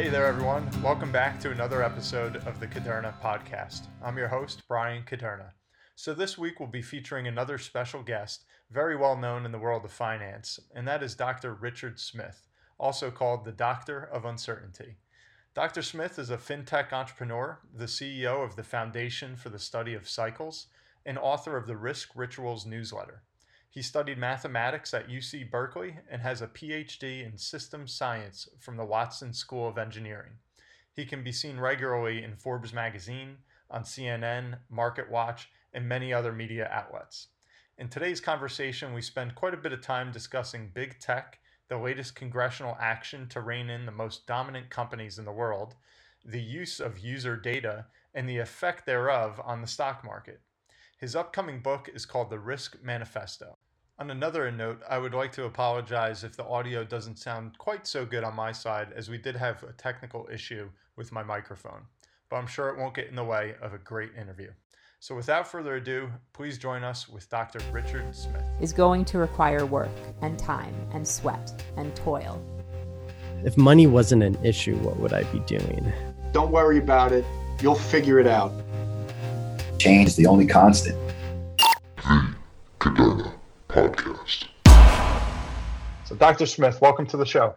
Hey there, everyone. Welcome back to another episode of the Kuderna podcast. I'm your host, Bryan Kuderna. So, this week we'll be featuring another special guest, very well known in the world of finance, and that is Dr. Richard Smith, also called the Doctor of Uncertainty. Dr. Smith is a fintech entrepreneur, the CEO of the Foundation for the Study of Cycles, and author of the Risk Rituals newsletter. He studied mathematics at UC Berkeley and has a PhD in systems science from the Watson School of Engineering. He can be seen regularly in Forbes magazine, on CNN, MarketWatch, and many other media outlets. In today's conversation, we spend quite a bit of time discussing big tech, the latest congressional action to rein in the most dominant companies in the world, the use of user data, and the effect thereof on the stock market. His upcoming book is called The Risk Manifesto. On another note, I would like to apologize if the audio doesn't sound quite so good on my side, as we did have a technical issue with my microphone, but I'm sure it won't get in the way of a great interview. So, without further ado, please join us with Dr. Richard Smith. Is going to require work and time and sweat and toil. If money wasn't an issue, what would I be doing? Don't worry about it. You'll figure it out change is the only constant. The Kuderna Podcast. So, Dr. Smith, welcome to the show.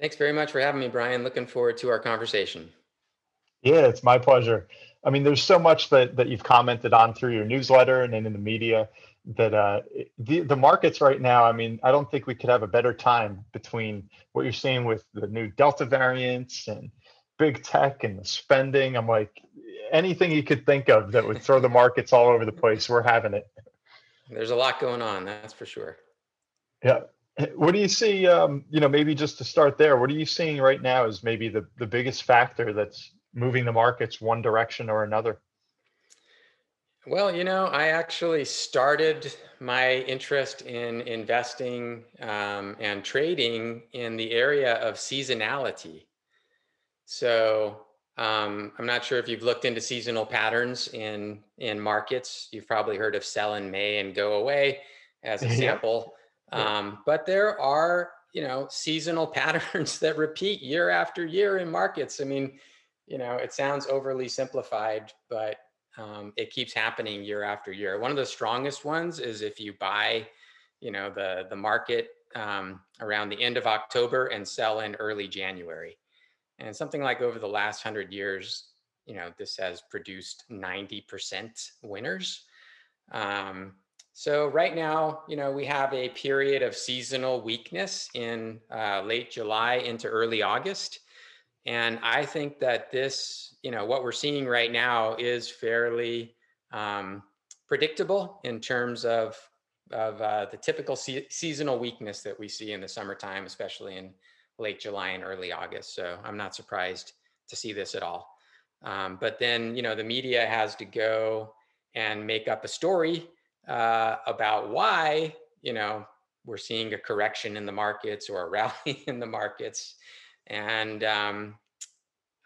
Thanks very much for having me, Bryan. Looking forward to our conversation. Yeah, it's my pleasure. I mean, there's so much that, that you've commented on through your newsletter and then in the media that uh, the, the markets right now, I mean, I don't think we could have a better time between what you're seeing with the new Delta variants and big tech and the spending. I'm like, anything you could think of that would throw the markets all over the place, we're having it. There's a lot going on, that's for sure. Yeah. What do you see? Um, you know, maybe just to start there, what are you seeing right now is maybe the, the biggest factor that's moving the markets one direction or another? Well, you know, I actually started my interest in investing um, and trading in the area of seasonality. So um, I'm not sure if you've looked into seasonal patterns in in markets. You've probably heard of sell in May and go away as a sample. Yeah. Um, but there are you know seasonal patterns that repeat year after year in markets. I mean, you know, it sounds overly simplified, but um, it keeps happening year after year. One of the strongest ones is if you buy, you know, the the market um, around the end of October and sell in early January and something like over the last hundred years, you know, this has produced 90% winners. Um, so right now, you know, we have a period of seasonal weakness in uh, late July into early August. And I think that this, you know, what we're seeing right now is fairly um, predictable in terms of of uh, the typical se- seasonal weakness that we see in the summertime, especially in late July and early August. So I'm not surprised to see this at all. Um, but then, you know, the media has to go and make up a story uh, about why, you know, we're seeing a correction in the markets or a rally in the markets. And um,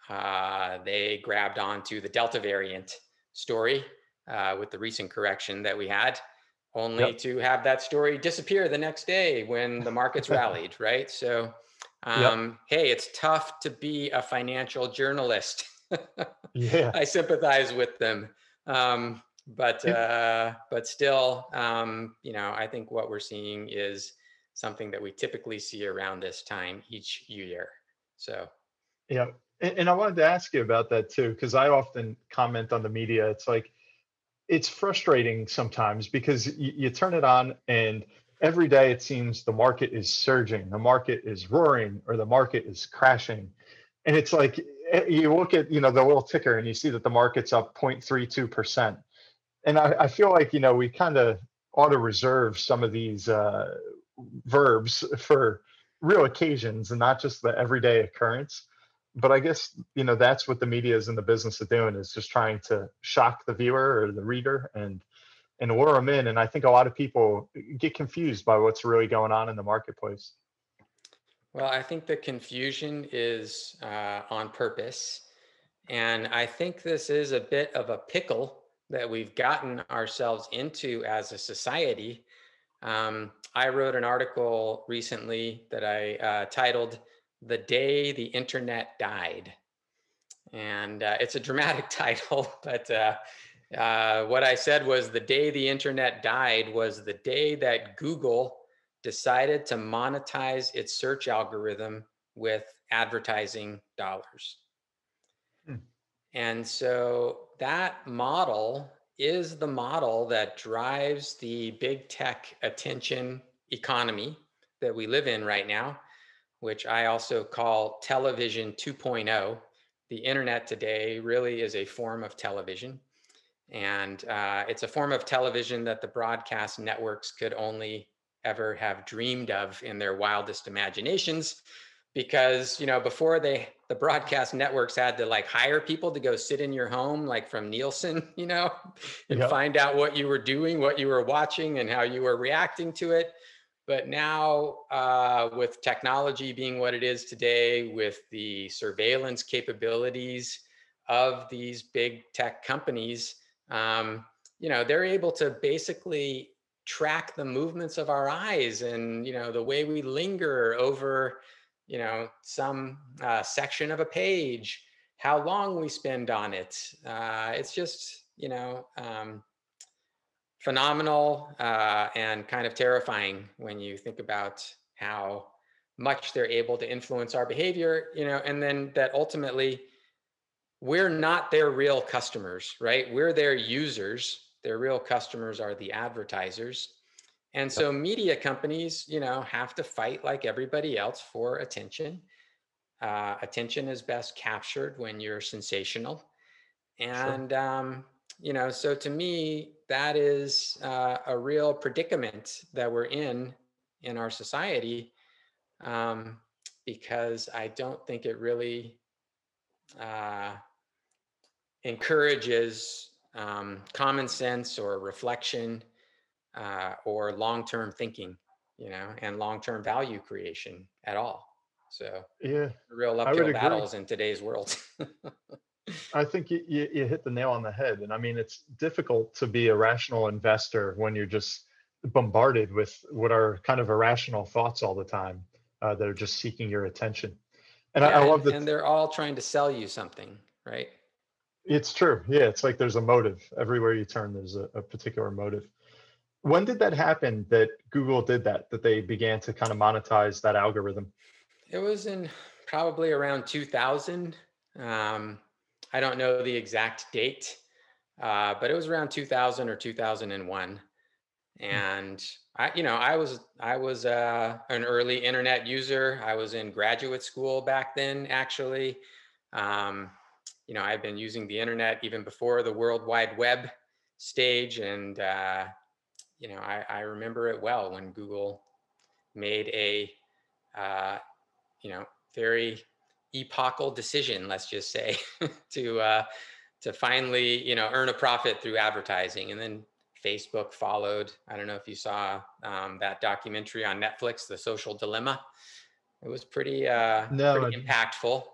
uh, they grabbed onto the Delta variant story uh, with the recent correction that we had, only yep. to have that story disappear the next day when the markets rallied, right? So, um, yep. hey, it's tough to be a financial journalist. yeah, I sympathize with them. Um, but uh, but still, um, you know, I think what we're seeing is something that we typically see around this time each year. So, yeah, and, and I wanted to ask you about that too, because I often comment on the media. It's like it's frustrating sometimes because you, you turn it on and every day it seems the market is surging, the market is roaring, or the market is crashing. And it's like eh, you look at you know the little ticker and you see that the market's up 0.32%. And I, I feel like you know we kind of ought to reserve some of these uh, verbs for real occasions and not just the everyday occurrence. But I guess you know that's what the media is in the business of doing is just trying to shock the viewer or the reader and and lure them in. And I think a lot of people get confused by what's really going on in the marketplace. Well, I think the confusion is uh, on purpose. And I think this is a bit of a pickle that we've gotten ourselves into as a society. Um, I wrote an article recently that I uh, titled The Day the Internet Died. And uh, it's a dramatic title, but uh, what I said was the day the internet died was the day that Google decided to monetize its search algorithm with advertising dollars. Hmm. And so that model is the model that drives the big tech attention economy that we live in right now, which I also call television 2.0. The internet today really is a form of television. And uh, it's a form of television that the broadcast networks could only ever have dreamed of in their wildest imaginations because you know before they the broadcast networks had to like hire people to go sit in your home like from nielsen you know and yep. find out what you were doing what you were watching and how you were reacting to it but now uh, with technology being what it is today with the surveillance capabilities of these big tech companies um, you know they're able to basically track the movements of our eyes and you know the way we linger over you know some uh, section of a page how long we spend on it. Uh, it's just you know um, phenomenal uh, and kind of terrifying when you think about how much they're able to influence our behavior you know and then that ultimately we're not their real customers, right? We're their users. Their real customers are the advertisers. And so media companies, you know, have to fight like everybody else for attention. Uh, attention is best captured when you're sensational. And, sure. um, you know, so to me, that is uh, a real predicament that we're in in our society um, because I don't think it really uh, encourages um, common sense or reflection uh, or long-term thinking, you know, and long-term value creation at all. So yeah, real uphill battles in today's world. I think you, you, you hit the nail on the head. And I mean, it's difficult to be a rational investor when you're just bombarded with what are kind of irrational thoughts all the time uh, that are just seeking your attention. And yeah, I, I love that. And they're all trying to sell you something, right? It's true. Yeah, it's like there's a motive everywhere you turn. There's a, a, particular motive. When did that happen? That Google did that? That they began to kind of monetize that algorithm? It was in probably around 2000. Um, I don't know the exact date, uh, but it was around 2000 or 2001. Hmm. And I, you know, I was I was uh, an early internet user. I was in graduate school back then, actually. Um, you know, I've been using the internet even before the World Wide Web stage. And, uh, you know, I, I remember it well when Google made a, uh, you know, very epochal decision, let's just say, to, uh, to finally, you know, earn a profit through advertising. And then Facebook followed. I don't know if you saw um, that documentary on Netflix, The Social Dilemma. It was pretty, uh, no, pretty impactful.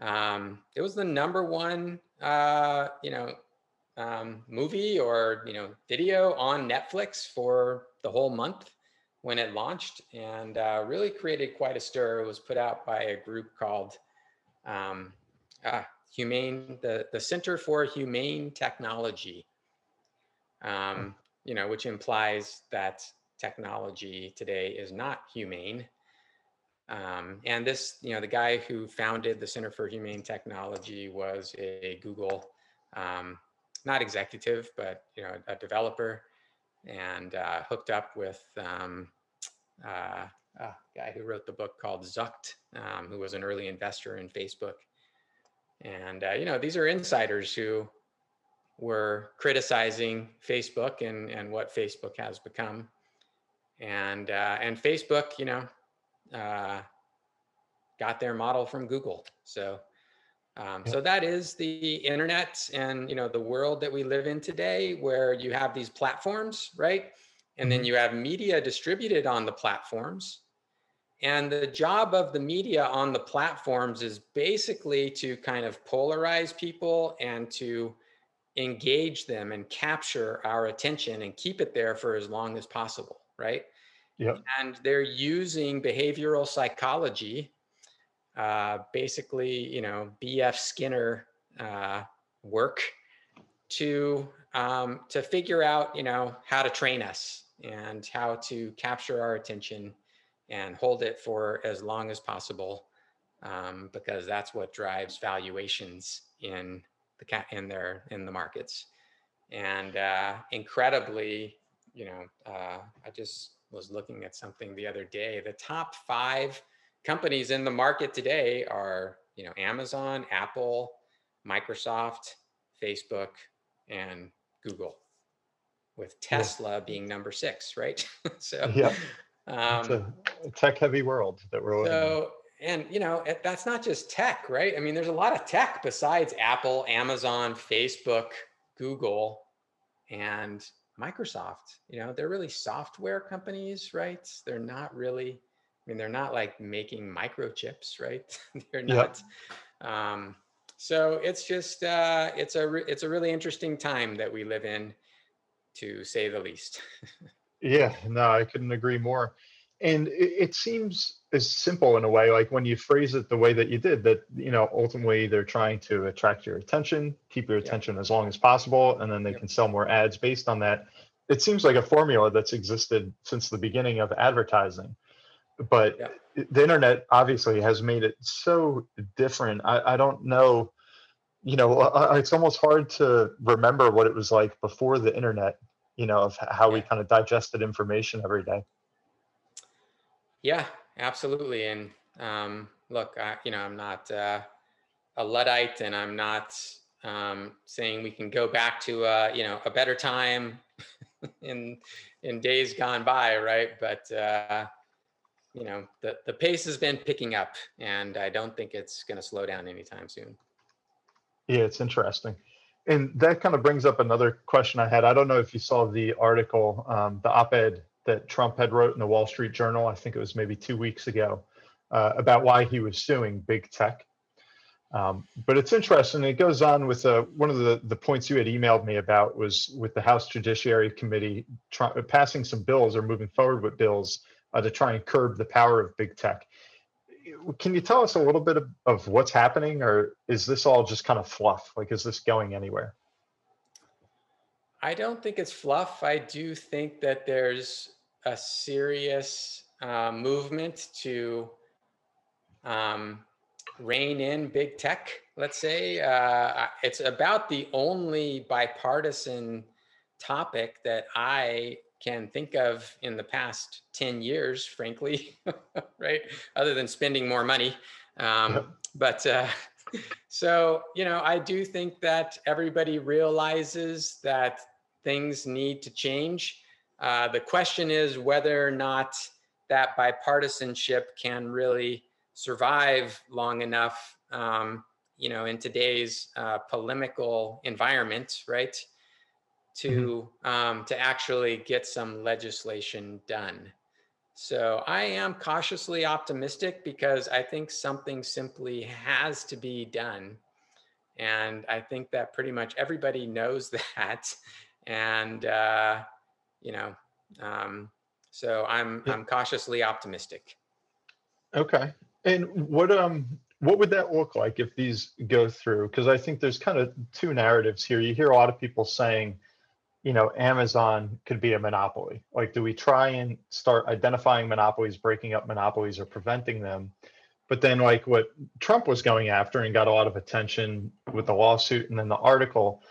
Um, it was the number one, uh, you know, um, movie or you know video on Netflix for the whole month when it launched, and uh, really created quite a stir. It was put out by a group called um, uh, Humane, the the Center for Humane Technology. Um, you know, which implies that technology today is not humane. Um, and this, you know, the guy who founded the Center for Humane Technology was a Google, um, not executive, but you know, a developer, and uh, hooked up with um, uh, a guy who wrote the book called Zucked, um, who was an early investor in Facebook. And uh, you know, these are insiders who were criticizing Facebook and and what Facebook has become. And uh, and Facebook, you know, uh, got their model from Google. So, um, so that is the internet and you know the world that we live in today, where you have these platforms, right? And then mm-hmm. you have media distributed on the platforms. And the job of the media on the platforms is basically to kind of polarize people and to engage them and capture our attention and keep it there for as long as possible, right? Yep. And they're using behavioral psychology uh, basically, you know, B.F. Skinner uh, work to um, to figure out, you know, how to train us and how to capture our attention and hold it for as long as possible, um, because that's what drives valuations in the cat in their in the markets. And uh, incredibly, you know, uh, I just was looking at something the other day. The top five companies in the market today are, you know, Amazon, Apple, Microsoft, Facebook, and Google, with Tesla being number six, right? so, yeah, it's um, a tech-heavy world that we're living in. so, and you know, it- that's not just tech, right? I mean, there's a lot of tech besides Apple, Amazon, Facebook, Google, and Microsoft. You know, they're really software companies, right? They're not really, I mean, they're not like making microchips, right? they're Yep. not. Um, so it's just, uh, it's a, re- it's a really interesting time that we live in, to say the least. Yeah, no, I couldn't agree more. And it, it seems as simple in a way, like when you phrase it the way that you did, that, you know, ultimately they're trying to attract your attention, keep your attention as long as possible, and then they can sell more ads based on that. It seems like a formula that's existed since the beginning of advertising. But the internet obviously has made it so different. I, I don't know, you know, uh, it's almost hard to remember what it was like before the internet, you know, of how we kind of digested information every day. Yeah, absolutely. And um, look, I, you know, I'm not uh, a luddite, and I'm not um, saying we can go back to uh, you know a better time in in days gone by, right? But uh, you know, the the pace has been picking up, and I don't think it's going to slow down anytime soon. Yeah, it's interesting. And that kind of brings up another question I had. I don't know if you saw the article, um, the op-ed that Trump had wrote in the Wall Street Journal. I think it was maybe two weeks ago uh, about why he was suing big tech. Um, but it's interesting. It goes on with uh, one of the, the points you had emailed me about was with the House Judiciary Committee try, passing some bills or moving forward with bills uh, to try and curb the power of big tech. Can you tell us a little bit of, of what's happening, or is this all just kind of fluff? Like, is this going anywhere? I don't think it's fluff. I do think that there's a serious uh, movement to um, rein in big tech. Let's say uh, it's about the only bipartisan topic that I can think of in the past 10 years, frankly, right? Other than spending more money. Um, Yep. But uh, so, you know, I do think that everybody realizes that things need to change. Uh, the question is whether or not that bipartisanship can really survive long enough, um, you know, in today's uh, polemical environment, right? To um, to actually get some legislation done. So I am cautiously optimistic because I think something simply has to be done. And I think that pretty much everybody knows that. And, uh, you know, um, so I'm, I'm cautiously optimistic. Okay. And what um what would that look like if these go through? Because I think there's kind of two narratives here. You hear a lot of people saying, you know, Amazon could be a monopoly. Like, do we try and start identifying monopolies, breaking up monopolies, or preventing them? But then, like what Trump was going after and got a lot of attention with the lawsuit and then the article,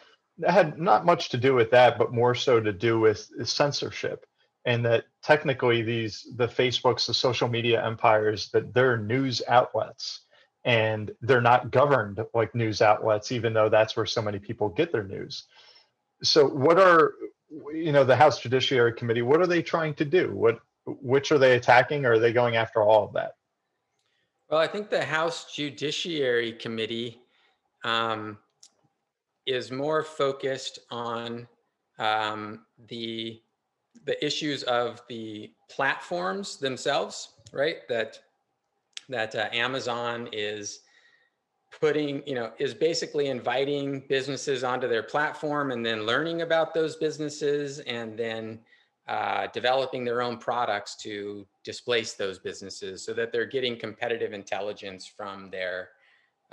had not much to do with that, but more so to do with censorship. And that technically, these the Facebooks, the social media empires, that they're news outlets and they're not governed like news outlets, even though that's where so many people get their news. So, what are you know the House Judiciary Committee? What are they trying to do? What which are they attacking? Or are they going after all of that? Well, I think the House Judiciary Committee um, is more focused on um, the the issues of the platforms themselves, right? That that uh, Amazon is putting, you know, is basically inviting businesses onto their platform and then learning about those businesses and then uh, developing their own products to displace those businesses so that they're getting competitive intelligence from their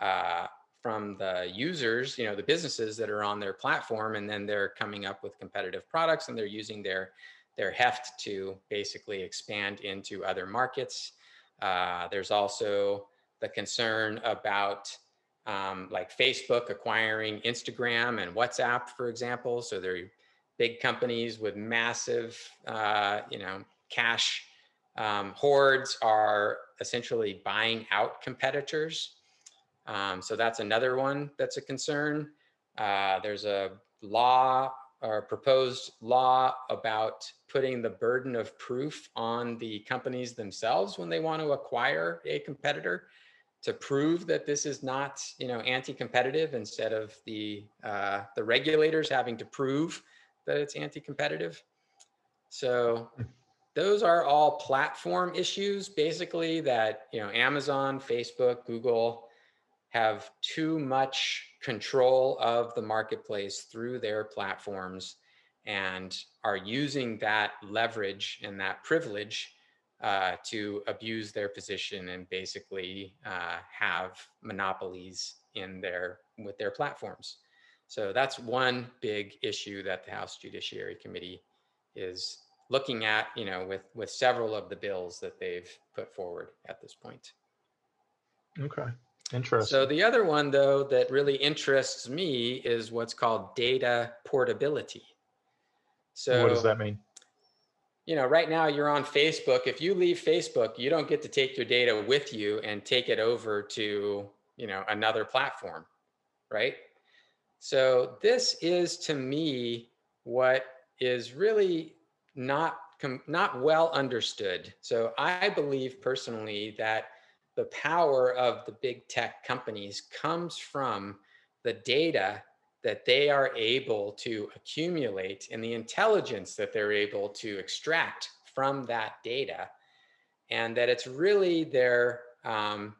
uh, from the users you know the businesses that are on their platform and then they're coming up with competitive products and they're using their their heft to basically expand into other markets uh, there's also the concern about um, like facebook acquiring instagram and whatsapp for example so they're big companies with massive, uh, you know, cash um, hoards are essentially buying out competitors. Um, so that's another one that's a concern. Uh, there's a law or proposed law about putting the burden of proof on the companies themselves when they want to acquire a competitor to prove that this is not you know anti-competitive instead of the uh, the regulators having to prove that it's anti-competitive. So hmm. those are all platform issues basically that you know Amazon, Facebook, Google have too much control of the marketplace through their platforms and are using that leverage and that privilege uh, to abuse their position and basically uh, have monopolies in their with their platforms. So that's one big issue that the House Judiciary Committee is looking at, you know, with with several of the bills that they've put forward at this point. Okay. Interesting. So the other one though that really interests me is what's called data portability. So what does that mean? You know, right now you're on Facebook. If you leave Facebook, you don't get to take your data with you and take it over to, you know, another platform, right? So this is to me what is really not not well understood. So I believe personally that the power of the big tech companies comes from the data that they are able to accumulate and the intelligence that they're able to extract from that data. And that it's really their um,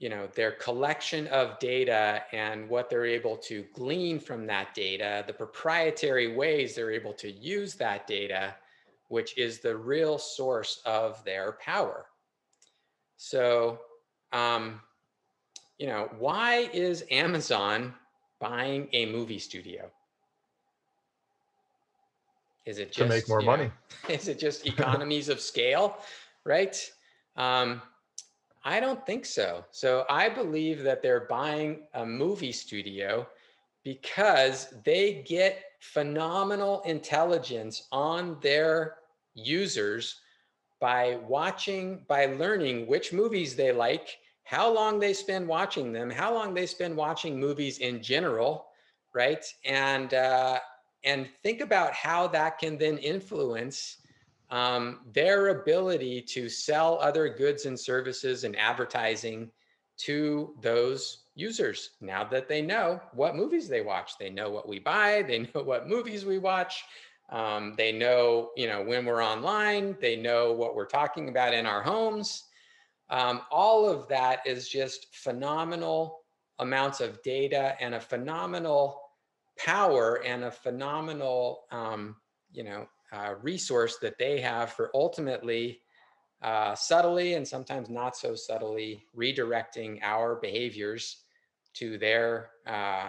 you know their collection of data and what they're able to glean from that data the proprietary ways they're able to use that data which is the real source of their power so um, you know why is amazon buying a movie studio? Is it just to make more money know, is it just economies of scale right? Um, I don't think so. So I believe that they're buying a movie studio because they get phenomenal intelligence on their users by watching, by learning which movies they like, how long they spend watching them, how long they spend watching movies in general, right? And uh, and think about how that can then influence um, their ability to sell other goods and services and advertising to those users now that they know what movies they watch. They know what we buy. They know what movies we watch um, they know you know when we're online they know what we're talking about in our homes um, all of that is just phenomenal amounts of data and a phenomenal power and a phenomenal um, you know uh, resource that they have for ultimately uh, subtly and sometimes not so subtly redirecting our behaviors to their uh,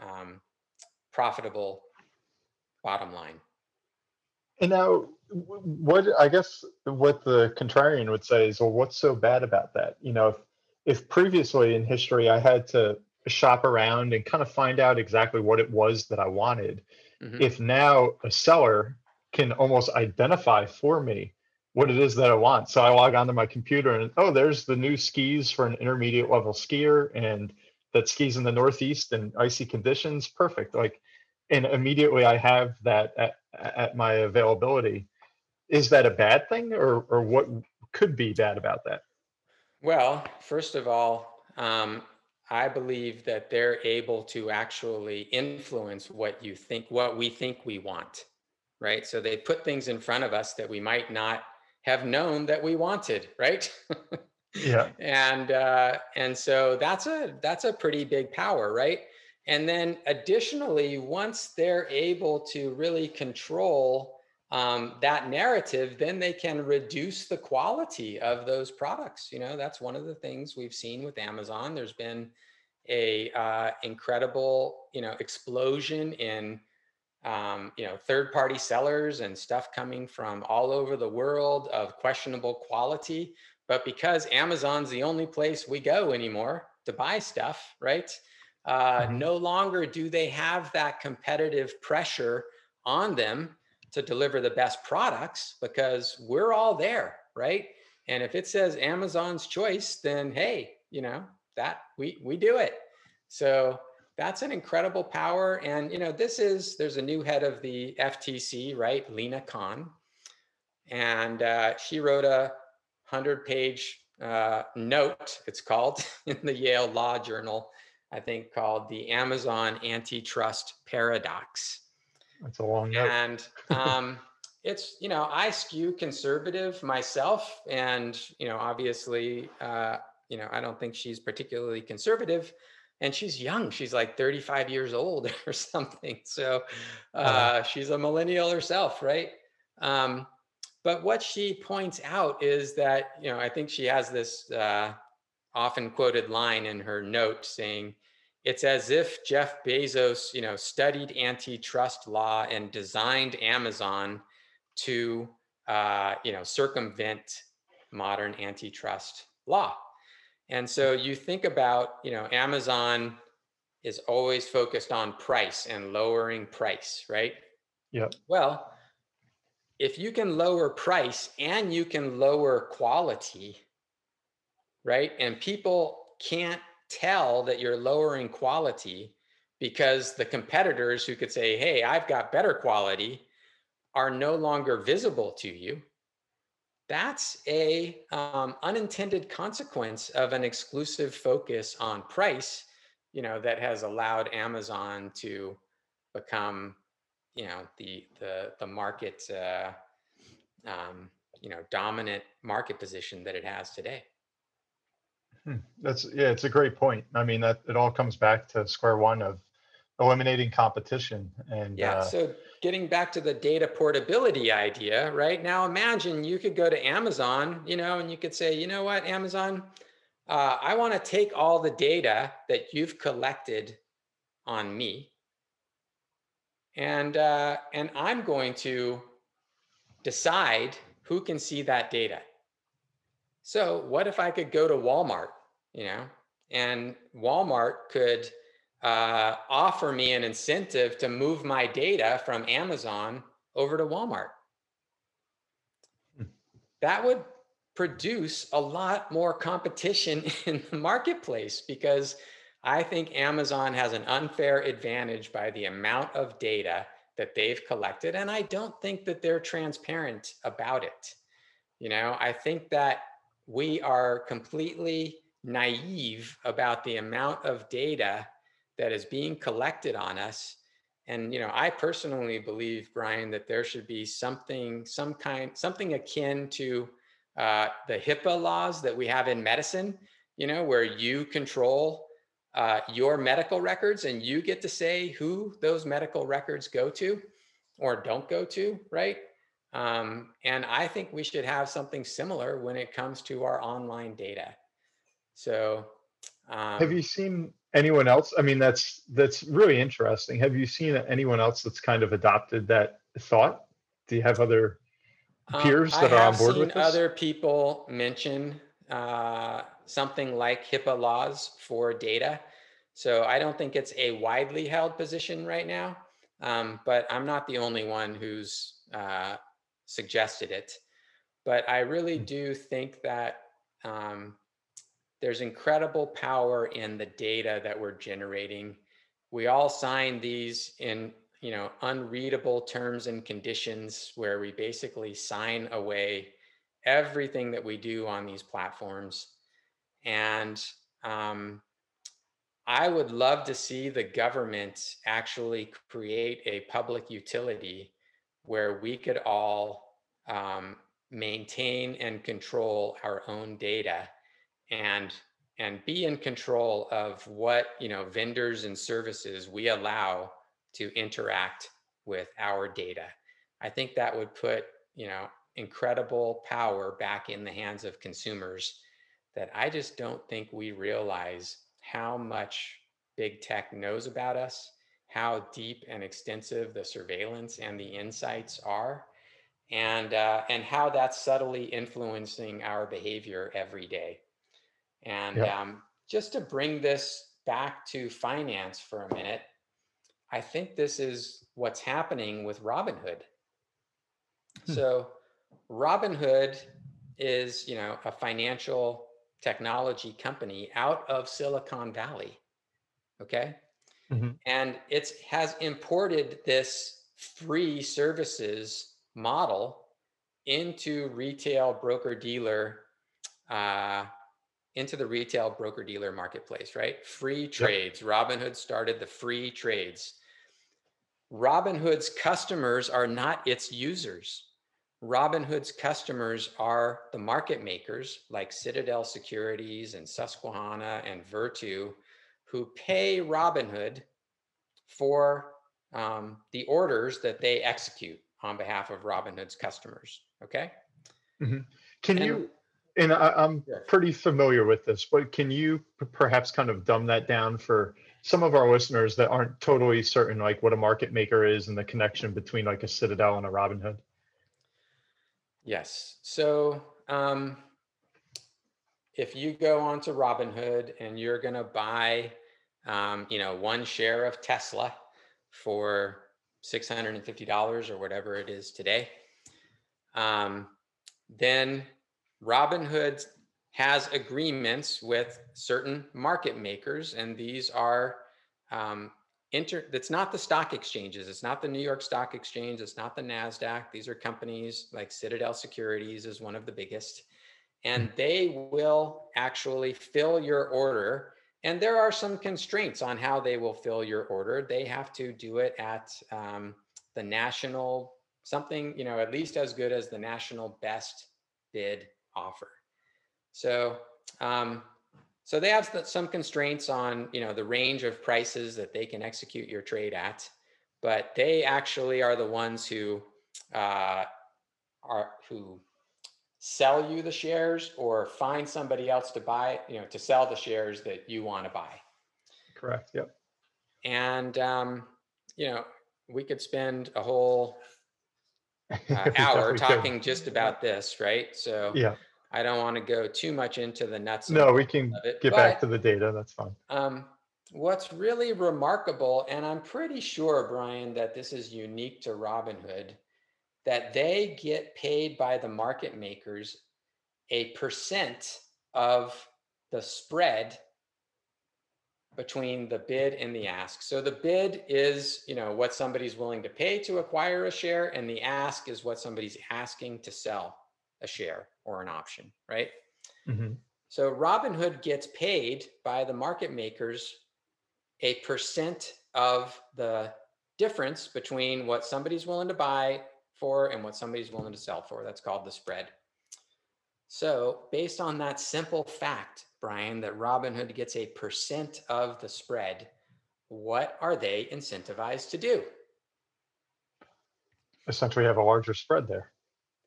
um, profitable bottom line. And now, what I guess what the contrarian would say is, well, what's so bad about that? You know, if if previously in history I had to shop around and kind of find out exactly what it was that I wanted, mm-hmm. if now a seller can almost identify for me what it is that I want. So I log onto my computer and oh, there's the new skis for an intermediate level skier and that skis in the Northeast in icy conditions. Perfect. Like, and immediately I have that at, my availability. Is that a bad thing or, or what could be bad about that? Well, first of all, um, I believe that they're able to actually influence what you think, what we think we want right? So they put things in front of us that we might not have known that we wanted, right? yeah. And uh, and so that's a that's a pretty big power, right? And then additionally, once they're able to really control um, that narrative, then they can reduce the quality of those products. You know, that's one of the things we've seen with Amazon. There's been a uh, incredible, you know, explosion in, um, you know, third-party sellers and stuff coming from all over the world of questionable quality. But because Amazon's the only place we go anymore to buy stuff, right? Uh, Mhm. No longer do they have that competitive pressure on them to deliver the best products because we're all there, right? And if it says Amazon's choice, then hey, you know, that we we do it. So that's an incredible power. And you know, this is there's a new head of the FTC, right? Lina Khan. And uh, she wrote a hundred page uh, note, it's called in the Yale Law Journal, I think called the Amazon Antitrust Paradox. That's a long note. and um, it's you know i skew conservative myself and you know obviously uh, you know i don't think she's particularly conservative. And she's young. She's like 35 years old or something. So uh, she's a millennial herself right? Um, but what she points out is that you know i think she has this uh, often quoted line in her note saying it's as if Jeff Bezos, you know, studied antitrust law and designed Amazon to, uh, you know, circumvent modern antitrust law. And so you think about, you know, Amazon is always focused on price and lowering price, right? Yeah. Well, if you can lower price and you can lower quality, right? And people can't tell that you're lowering quality because the competitors who could say, hey, I've got better quality are no longer visible to you. That's a um, unintended consequence of an exclusive focus on price, you know, that has allowed Amazon to become, you know, the the the market, uh, um, you know, dominant market position that it has today. Hmm, That's yeah, it's a great point. I mean, that it all comes back to square one of eliminating competition and Yeah. uh, So getting back to the data portability idea, right? Now imagine you could go to Amazon, you know, and you could say, you know what, Amazon, uh, I want to take all the data that you've collected on me, and uh, and I'm going to decide who can see that data. So what if I could go to Walmart, you know, and Walmart could uh, offer me an incentive to move my data from Amazon over to Walmart. Hmm. That would produce a lot more competition in the marketplace because I think Amazon has an unfair advantage by the amount of data that they've collected. And I don't think that they're transparent about it. You know, I think that we are completely naive about the amount of data that is being collected on us. And you know, I personally believe, Bryan, that there should be something, some kind, something akin to uh, the HIPAA laws that we have in medicine. You know, where you control uh, your medical records and you get to say who those medical records go to or don't go to, right? Um, and I think we should have something similar when it comes to our online data. So, um, have you seen anyone else? I mean, that's that's really interesting. Have you seen anyone else that's kind of adopted that thought? Do you have other Um, peers I that are on board with this? Other people mention uh, something like HIPAA laws for data. So I don't think it's a widely held position right now, um, but I'm not the only one who's uh, suggested it. But I really Hmm. do think that um, there's incredible power in the data that we're generating. We all sign these in you know unreadable terms and conditions where we basically sign away everything that we do on these platforms and um, i would love to see the government actually create a public utility where we could all um, maintain and control our own data and and be in control of what you know vendors and services we allow to interact with our data. I think that would put, you know, incredible power back in the hands of consumers that I just don't think we realize how much big tech knows about us, how deep and extensive the surveillance and the insights are, and uh, and how that's subtly influencing our behavior every day. And Yeah. um, just to bring this back to finance for a minute, I think this is what's happening with Robinhood. So Robinhood is, you know, a financial technology company out of Silicon Valley. Okay? Mhm. And it has imported this free services model into retail broker dealer uh, into the retail broker dealer marketplace, right? Free trades. Robinhood started the free trades. Robinhood's customers are not its users. Robinhood's customers are the market makers like Citadel Securities and Susquehanna and Virtu, who pay Robinhood for um, the orders that they execute on behalf of Robinhood's customers. Okay. Can And- you, and I, I'm Yeah. pretty familiar with this, but can you p- perhaps kind of dumb that down for some of our listeners that aren't totally certain, like what a market maker is and the connection between like a Citadel and a Robinhood? Yes. So um, if you go onto Robinhood and you're going to buy, um, you know, one share of Tesla for $650 or whatever it is today, um, then Robinhood has agreements with certain market makers, and these are um, inter. That's not the stock exchanges. It's not the New York Stock Exchange. It's not the Nasdaq. These are companies like Citadel Securities is one of the biggest, and they will actually fill your order. And there are some constraints on how they will fill your order. They have to do it at um, the national something, you know, at least as good as the national best bid offer. So, um, so they have some constraints on, you know, the range of prices that they can execute your trade at, but they actually are the ones who uh, are who sell you the shares or find somebody else to buy, you know, to sell the shares that you want to buy. Correct. Yep. And um, you know, we could spend a whole uh, hour talking just about this, right? So Yeah. I don't want to go too much into the nuts. No, we can it, get back to the data. That's fine. Um, what's really remarkable, and I'm pretty sure, Bryan, that this is unique to Robinhood, that they get paid by the market makers a percent of the spread between the bid and the ask. So the bid is, you know, what somebody's willing to pay to acquire a share, and the ask is what somebody's asking to sell a share or an option, right? Mhm. So Robinhood gets paid by the market makers a percent of the difference between what somebody's willing to buy for and what somebody's willing to sell for. That's called the spread. So, based on that simple fact, Bryan, that Robinhood gets a percent of the spread, what are they incentivized to do? Essentially have a larger spread there.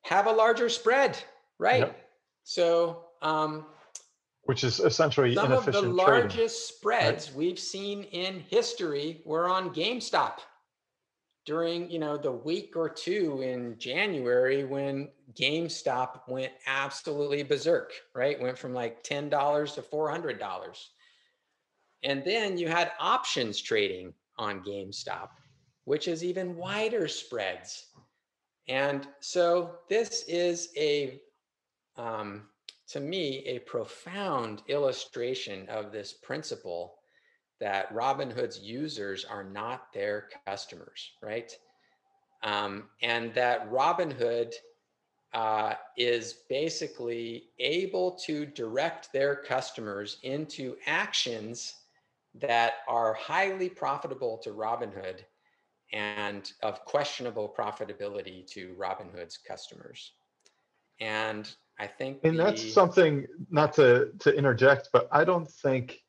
Have a larger spread, right? Yep. So, um, Which is essentially some of the inefficient trading. largest spreads we've seen in history were on GameStop during you know the week or two in January when GameStop went absolutely berserk, right? Went from like ten dollars to four hundred dollars, and then you had options trading on GameStop, which is even wider spreads. And so this is a um, to me a profound illustration of this principle that Robinhood's users are not their customers, right? Um, and that Robinhood uh, is basically able to direct their customers into actions that are highly profitable to Robinhood and of questionable profitability to Robinhood's customers. And I think And that's something, not to, to interject, but I don't think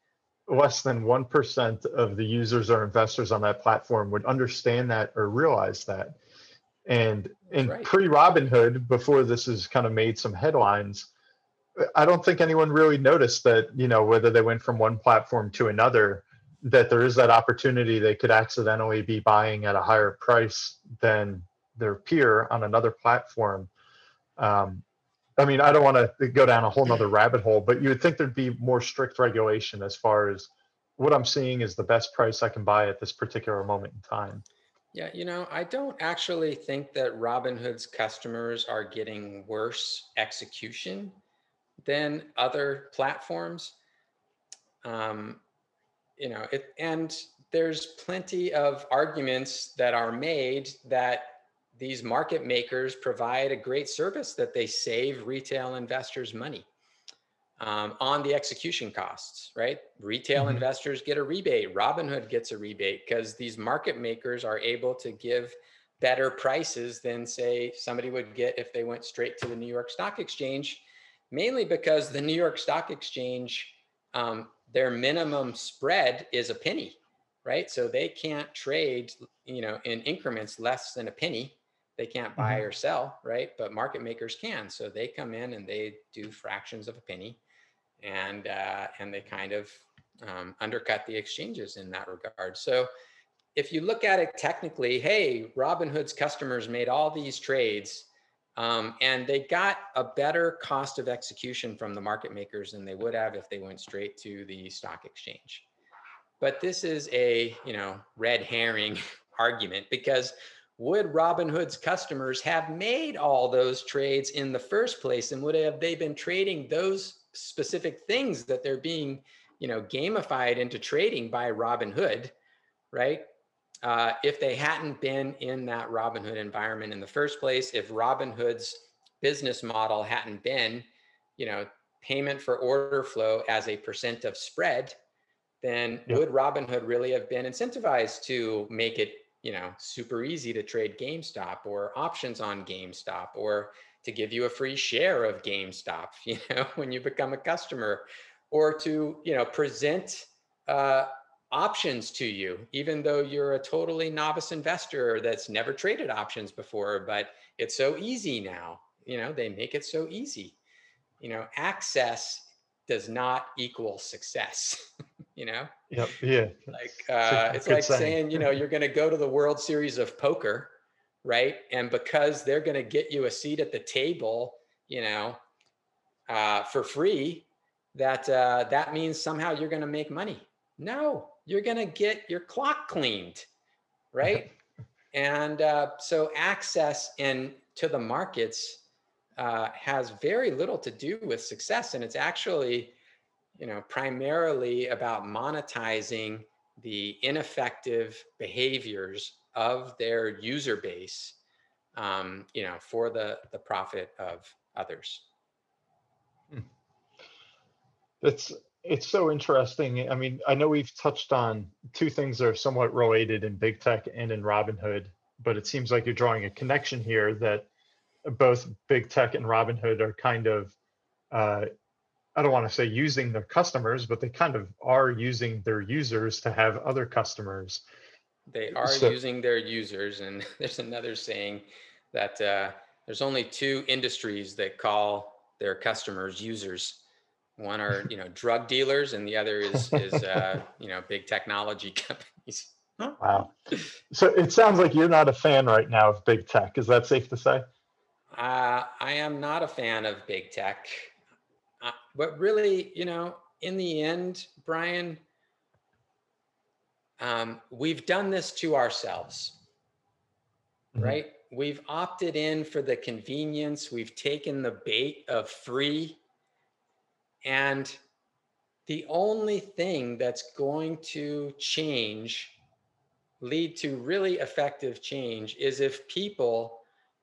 less than 1% of the users or investors on that platform would understand that or realize that. And in right. pre Robinhood, before this has kind of made some headlines, I don't think anyone really noticed that, you know, whether they went from one platform to another, that there is that opportunity they could accidentally be buying at a higher price than their peer on another platform. Um, I mean, I don't want to go down a whole nother rabbit hole, but you would think there'd be more strict regulation as far as what I'm seeing is the best price I can buy at this particular moment in time. Yeah, you know, I don't actually think that Robinhood's customers are getting worse execution than other platforms. Um, you know, it, and there's plenty of arguments that are made that these market makers provide a great service that they save retail investors money um, on the execution costs, right? Retail Mhm. investors get a rebate. Robinhood gets a rebate because these market makers are able to give better prices than, say, somebody would get if they went straight to the New York Stock Exchange, mainly because the New York Stock Exchange, um, their minimum spread is a penny, right? So they can't trade, you know, in increments less than a penny. They can't buy or sell, right? But market makers can. So they come in and they do fractions of a penny and uh, and they kind of um, undercut the exchanges in that regard. So if you look at it technically, hey, Robinhood's customers made all these trades, um, and they got a better cost of execution from the market makers than they would have if they went straight to the stock exchange. But this is a you know red herring argument because would Robinhood's customers have made all those trades in the first place, and would have they been trading those specific things that they're being, you know, gamified into trading by Robinhood, right? Uh, if they hadn't been in that Robinhood environment in the first place, if Robinhood's business model hadn't been, you know, payment for order flow as a percent of spread, then would Robinhood really have been incentivized to make it, you know, super easy to trade GameStop or options on GameStop or to give you a free share of GameStop, you know, when you become a customer, or to, you know, present uh, options to you, even though you're a totally novice investor that's never traded options before, but it's so easy now. You know, they make it so easy. You know, access does not equal success. you know, Yep. Yeah. like uh, it's like saying. saying you know you're going to go to the world series of poker right and because they're going to get you a seat at the table you know uh, for free that uh, that means somehow you're going to make money no you're going to get your clock cleaned right and uh, so access in to the markets uh, has very little to do with success and it's actually you know, primarily about monetizing the ineffective behaviors of their user base, um, you know, for the the profit of others. It's it's so interesting. I mean, I know we've touched on two things that are somewhat related in big tech and in Robinhood, but it seems like you're drawing a connection here that both big tech and Robinhood are kind of uh, I don't want to say using their customers, but they kind of are using their users to have other customers. They are So- using their users, and there's another saying that uh, there's only two industries that call their customers users. One are you know drug dealers, and the other is is uh, you know big technology companies. Wow. So it sounds like you're not a fan right now of big tech. Is that safe to say? Uh, I am not a fan of big tech. Uh, but really, you know, in the end, Bryan, um, we've done this to ourselves, Mhm. right? We've opted in for the convenience, we've taken the bait of free. And the only thing that's going to change, lead to really effective change, is if people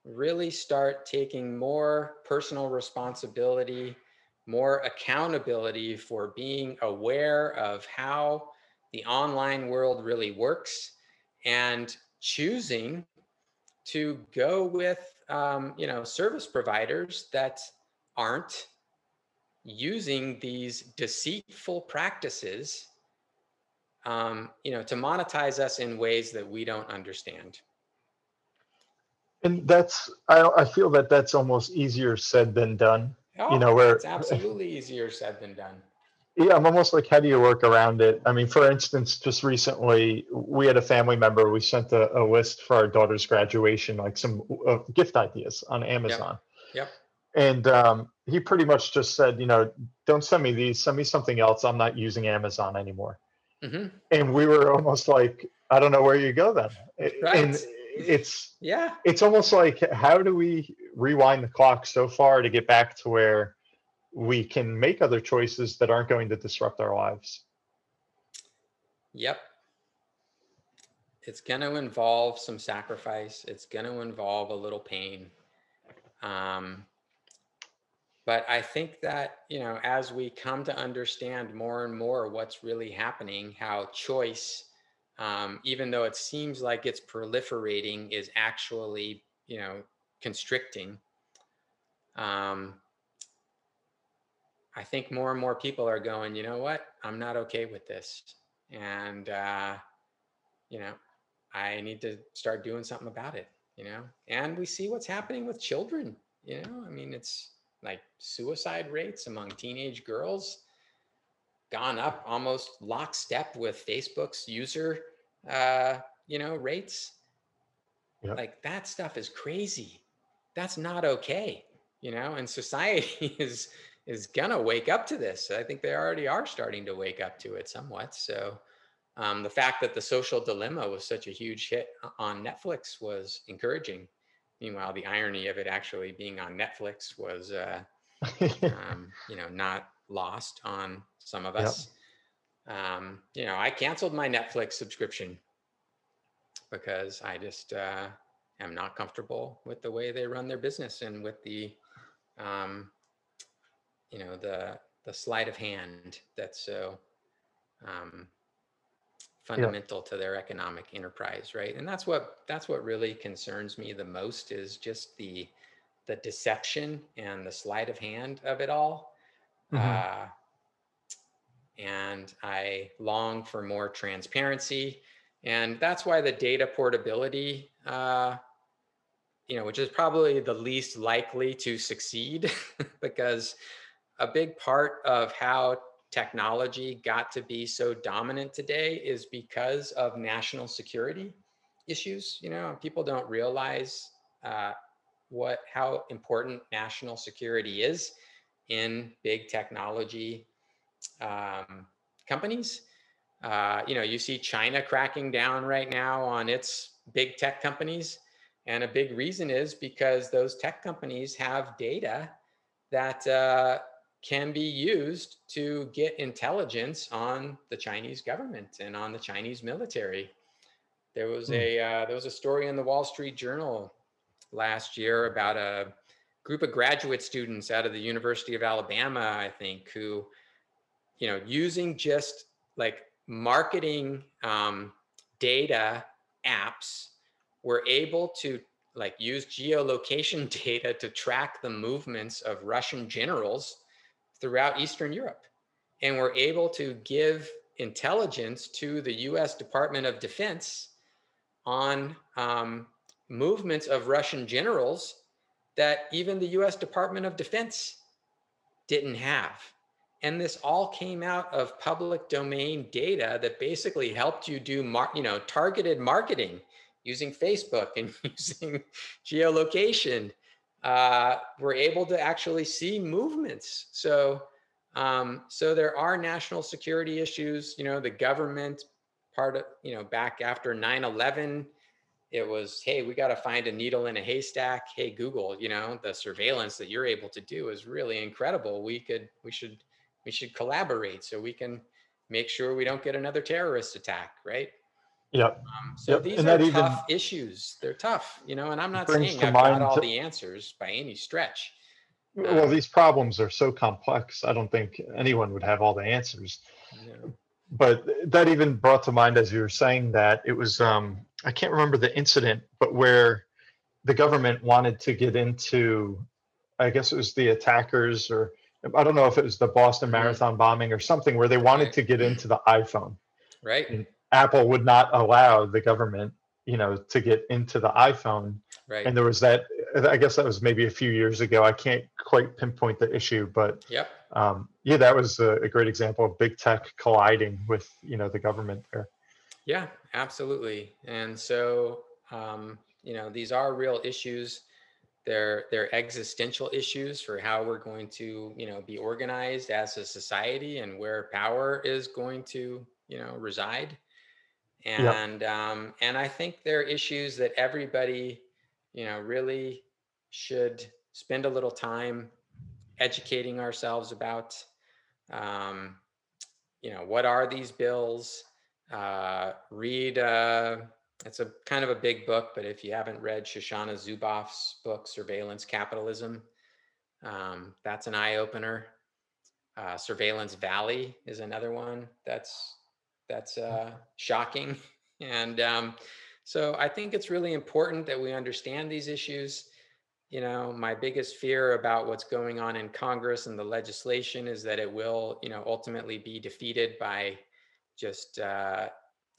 really start taking more personal responsibility, more accountability for being aware of how the online world really works and choosing to go with um, you know service providers that aren't using these deceitful practices um, you know to monetize us in ways that we don't understand And that's I I feel that that's almost easier said than done. Oh, know, where- it's absolutely easier said than done. Yeah, I'm almost like, how do you work around it? I mean, for instance, just recently, we had a family member. We sent a, a list for our daughter's graduation, like some uh, gift ideas on Amazon. Yep. And um, he pretty much just said, you know, don't send me these. Send me something else. I'm not using Amazon anymore. Mm-hmm. And we were almost like, I don't know where you go then. A- And Right. It's Yeah. it's almost like, how do we rewind the clock so far to get back to where we can make other choices that aren't going to disrupt our lives? Yep. It's going to involve some sacrifice. It's going to involve a little pain. Um, but I think that, you know, as we come to understand more and more what's really happening, how choice, um, even though it seems like it's proliferating, is actually, you know, constricting. Um, I think more and more people are going, you know what? I'm not okay with this. And, uh, you know, I need to start doing something about it, you know? And we see what's happening with children, you know? I mean, it's like suicide rates among teenage girls gone up almost lockstep with Facebook's user, uh, you know, rates. Yep. Like that stuff is crazy. That's not okay, you know? And society is is gonna wake up to this. I think they already are starting to wake up to it somewhat. So um, the fact that the social dilemma was such a huge hit on Netflix was encouraging. Meanwhile, the irony of it actually being on Netflix was, uh, um, you know, not lost on some of Yep. us. Um, you know, I canceled my Netflix subscription because I just uh, am not comfortable with the way they run their business and with the, um, you know, the the sleight of hand that's so um, fundamental to their economic enterprise, right? And that's what that's what really concerns me the most is just the the deception and the sleight of hand of it all. Mhm. Uh, and I long for more transparency. And that's why the data portability, uh, you know, which is probably the least likely to succeed, because a big part of how technology got to be so dominant today is because of national security issues. You know, people don't realize uh, what how important national security is in big technology um, companies. Uh, you know, you see China cracking down right now on its big tech companies. And a big reason is because those tech companies have data that uh, can be used to get intelligence on the Chinese government and on the Chinese military. There was Hmm. a uh, there was a story in the Wall Street Journal last year about a group of graduate students out of the University of Alabama, I think, who, you know, using just like marketing um, data apps, were able to like use geolocation data to track the movements of Russian generals throughout Eastern Europe, and were able to give intelligence to the U.S. Department of Defense on um, movements of Russian generals that even the US Department of Defense didn't have. And this all came out of public domain data that basically helped you do mar- you know targeted marketing using Facebook and using geolocation. Uh, we're able to actually see movements. So um, so there are national security issues. You know, the government part of you know back after 9/11 it was hey we got to find a needle in a haystack hey google you know the surveillance that you're able to do is really incredible we could we should we should collaborate so we can make sure we don't get another terrorist attack right Yep. um, so Yep, these and are tough issues they're tough you know and i'm not saying i've got all to- the answers by any stretch Well, Um, these problems are so complex. I don't think anyone would have all the answers. know. But that even brought to mind as you were saying that it was um I can't remember the incident, but where the government wanted to get into I guess it was the attackers or I don't know if it was the Boston Mhm. Marathon bombing or something where they wanted to get into the iPhone. right And Apple would not allow the government, you know, to get into the iPhone Right. And there was that. I guess that was maybe a few years ago. I can't quite pinpoint the issue, but yep. um, yeah, that was a, a great example of big tech colliding with you know the government there. Yeah, absolutely. And so, um, you know, these are real issues. They're they're existential issues for how we're going to, you know, be organized as a society and where power is going to, you know, reside. And um, and I think they're issues that everybody, you know, really should spend a little time educating ourselves about. Um, you know, what are these bills? Uh, read uh, it's a kind of a big book, but if you haven't read Shoshana Zuboff's book, Surveillance Capitalism, um, that's an eye opener. Uh, Surveillance Valley is another one that's that's uh, shocking, and um, so I think it's really important that we understand these issues. You know, my biggest fear about what's going on in Congress and the legislation is that it will, you know, ultimately be defeated by just uh,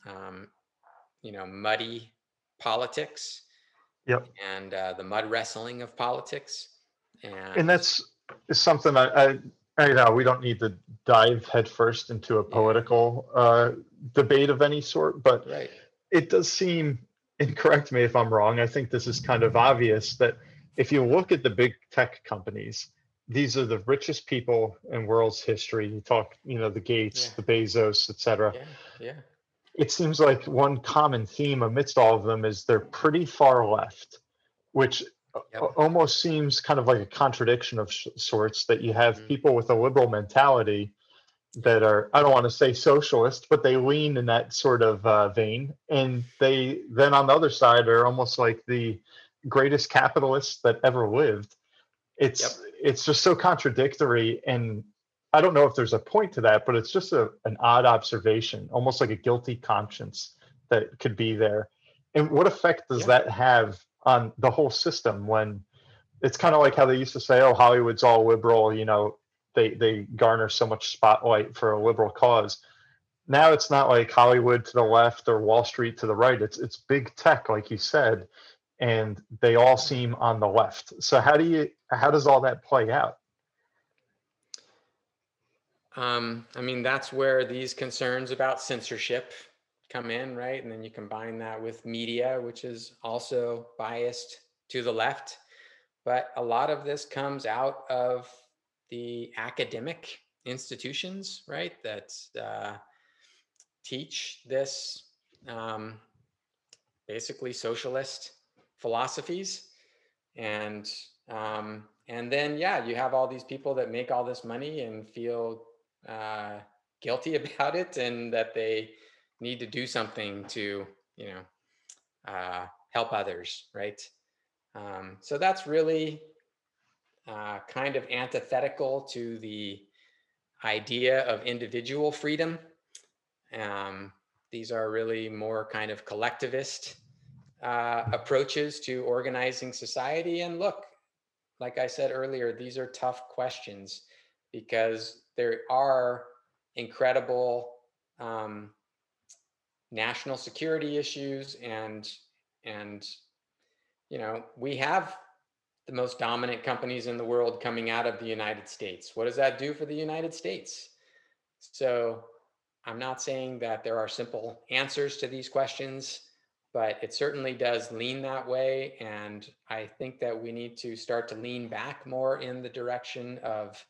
um, you know muddy politics Yep. and uh, the mud wrestling of politics and, And that's is something I, I, I know we don't need to dive headfirst into a political uh, debate of any sort, but right it does seem, and correct me if I'm wrong, I think this is kind of obvious that if you look at the big tech companies, these are the richest people in world's history. You talk, you know, the Gates, Yeah. the Bezos, etc. yeah yeah It seems like one common theme amidst all of them is they're pretty far left, which Yep. almost seems kind of like a contradiction of sh- sorts that you have Mhm. people with a liberal mentality that are i don't want to say socialist but they lean in that sort of uh, vein and they then on the other side are almost like the greatest capitalists that ever lived it's it's just so contradictory and i don't know if there's a point to that but it's just a, an odd observation almost like a guilty conscience that could be there. And what effect does Yeah. that have on the whole system when it's kind of like how they used to say oh hollywood's all liberal you know they they garner so much spotlight for a liberal cause. Now it's not like hollywood to the left or wall street to the right. It's it's big tech like you said and they all seem on the left. So how do you how does all that play out? Um, i mean that's where these concerns about censorship come in right? And then you combine that with media which is also biased to the left. But a lot of this comes out of the academic institutions right that uh, teach this um, basically socialist philosophies and um, and then yeah you have all these people that make all this money and feel uh, guilty about it and that they need to do something to you know uh, help others right? Um, so that's really uh, kind of antithetical to the idea of individual freedom. Um, these are really more kind of collectivist uh, approaches to organizing society. And look, like I said earlier, these are tough questions because there are incredible um, national security issues and and you know we have the most dominant companies in the world coming out of the United States. What does that do for the United States? So I'm not saying that there are simple answers to these questions, but it certainly does lean that way. And I think that we need to start to lean back more in the direction of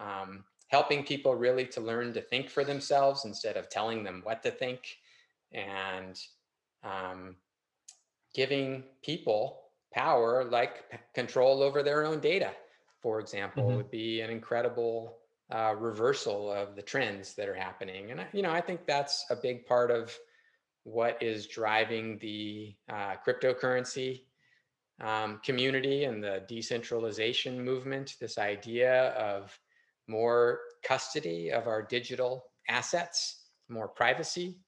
um, helping people really to learn to think for themselves instead of telling them what to think and um, giving people power like p- control over their own data for example Mhm. would be an incredible uh, reversal of the trends that are happening and I- you know i think that's a big part of what is driving the uh, cryptocurrency um, community and the decentralization movement this idea of more custody of our digital assets more privacy.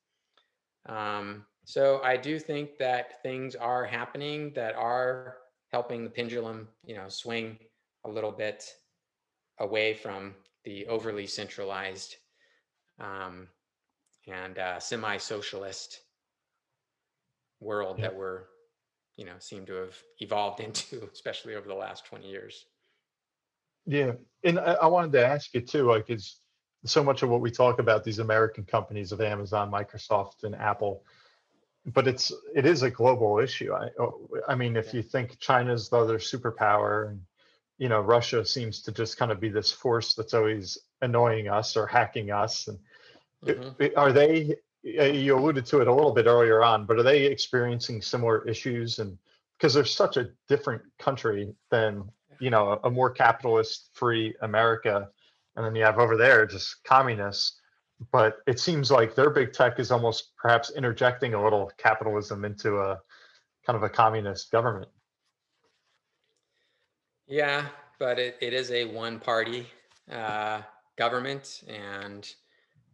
Um, so I do think that things are happening that are helping the pendulum, you know, swing a little bit away from the overly centralized um, and uh, semi-socialist world Yeah. that we're you know seem to have evolved into, especially over the last 20 years. Yeah, and I, I wanted to ask you too, like, is so much of what we talk about these American companies of Amazon, Microsoft, and Apple, but it's it is a global issue. I oh, I mean, if you think China's the other superpower, and you know Russia seems to just kind of be this force that's always annoying us or hacking us, and Mhm. are they? You alluded to it a little bit earlier on, but are they experiencing similar issues? And because they're such a different country than you know a, a more capitalist free America, and then you have over there just communists. But it seems like their big tech is almost perhaps interjecting a little capitalism into a kind of a communist government. Yeah, but it, it is a one party uh, government and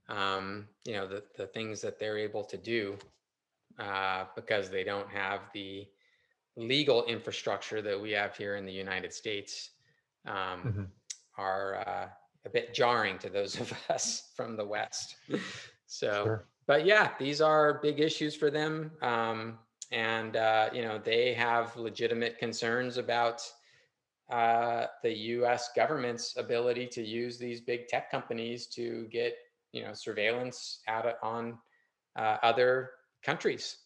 um, you know the, the things that they're able to do uh, because they don't have the legal infrastructure that we have here in the United States um, Mhm. are uh, a bit jarring to those of us from the West. So Sure. but yeah, these are big issues for them. Um, and, uh, you know, they have legitimate concerns about uh, the US government's ability to use these big tech companies to get, you know, surveillance out on uh, other countries.